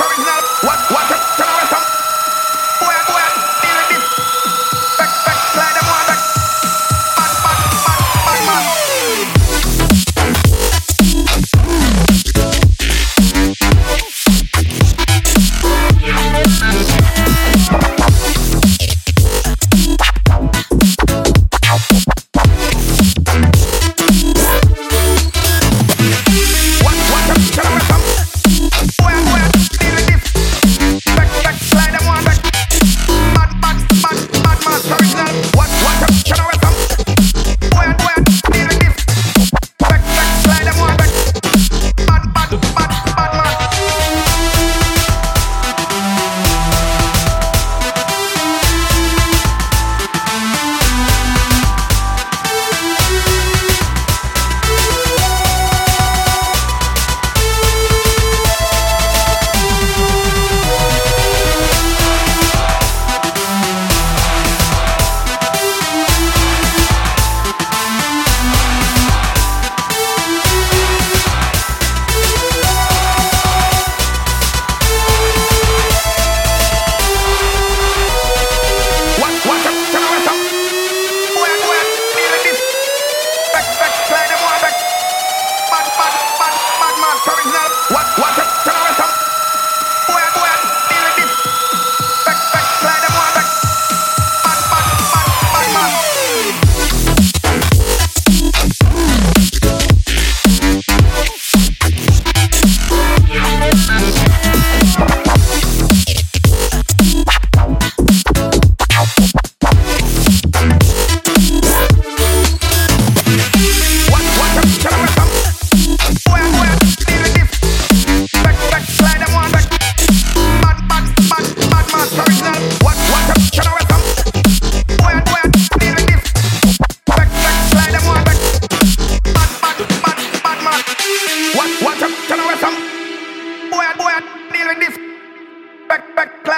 Sorry,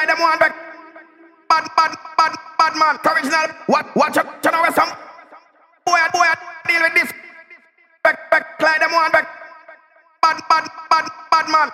back, them one back. Bad, bad, bad, bad man, original. What, what, can I some? Boy, boy, deal with this. Back, back, slide them one back. Bad, bad, bad, bad man.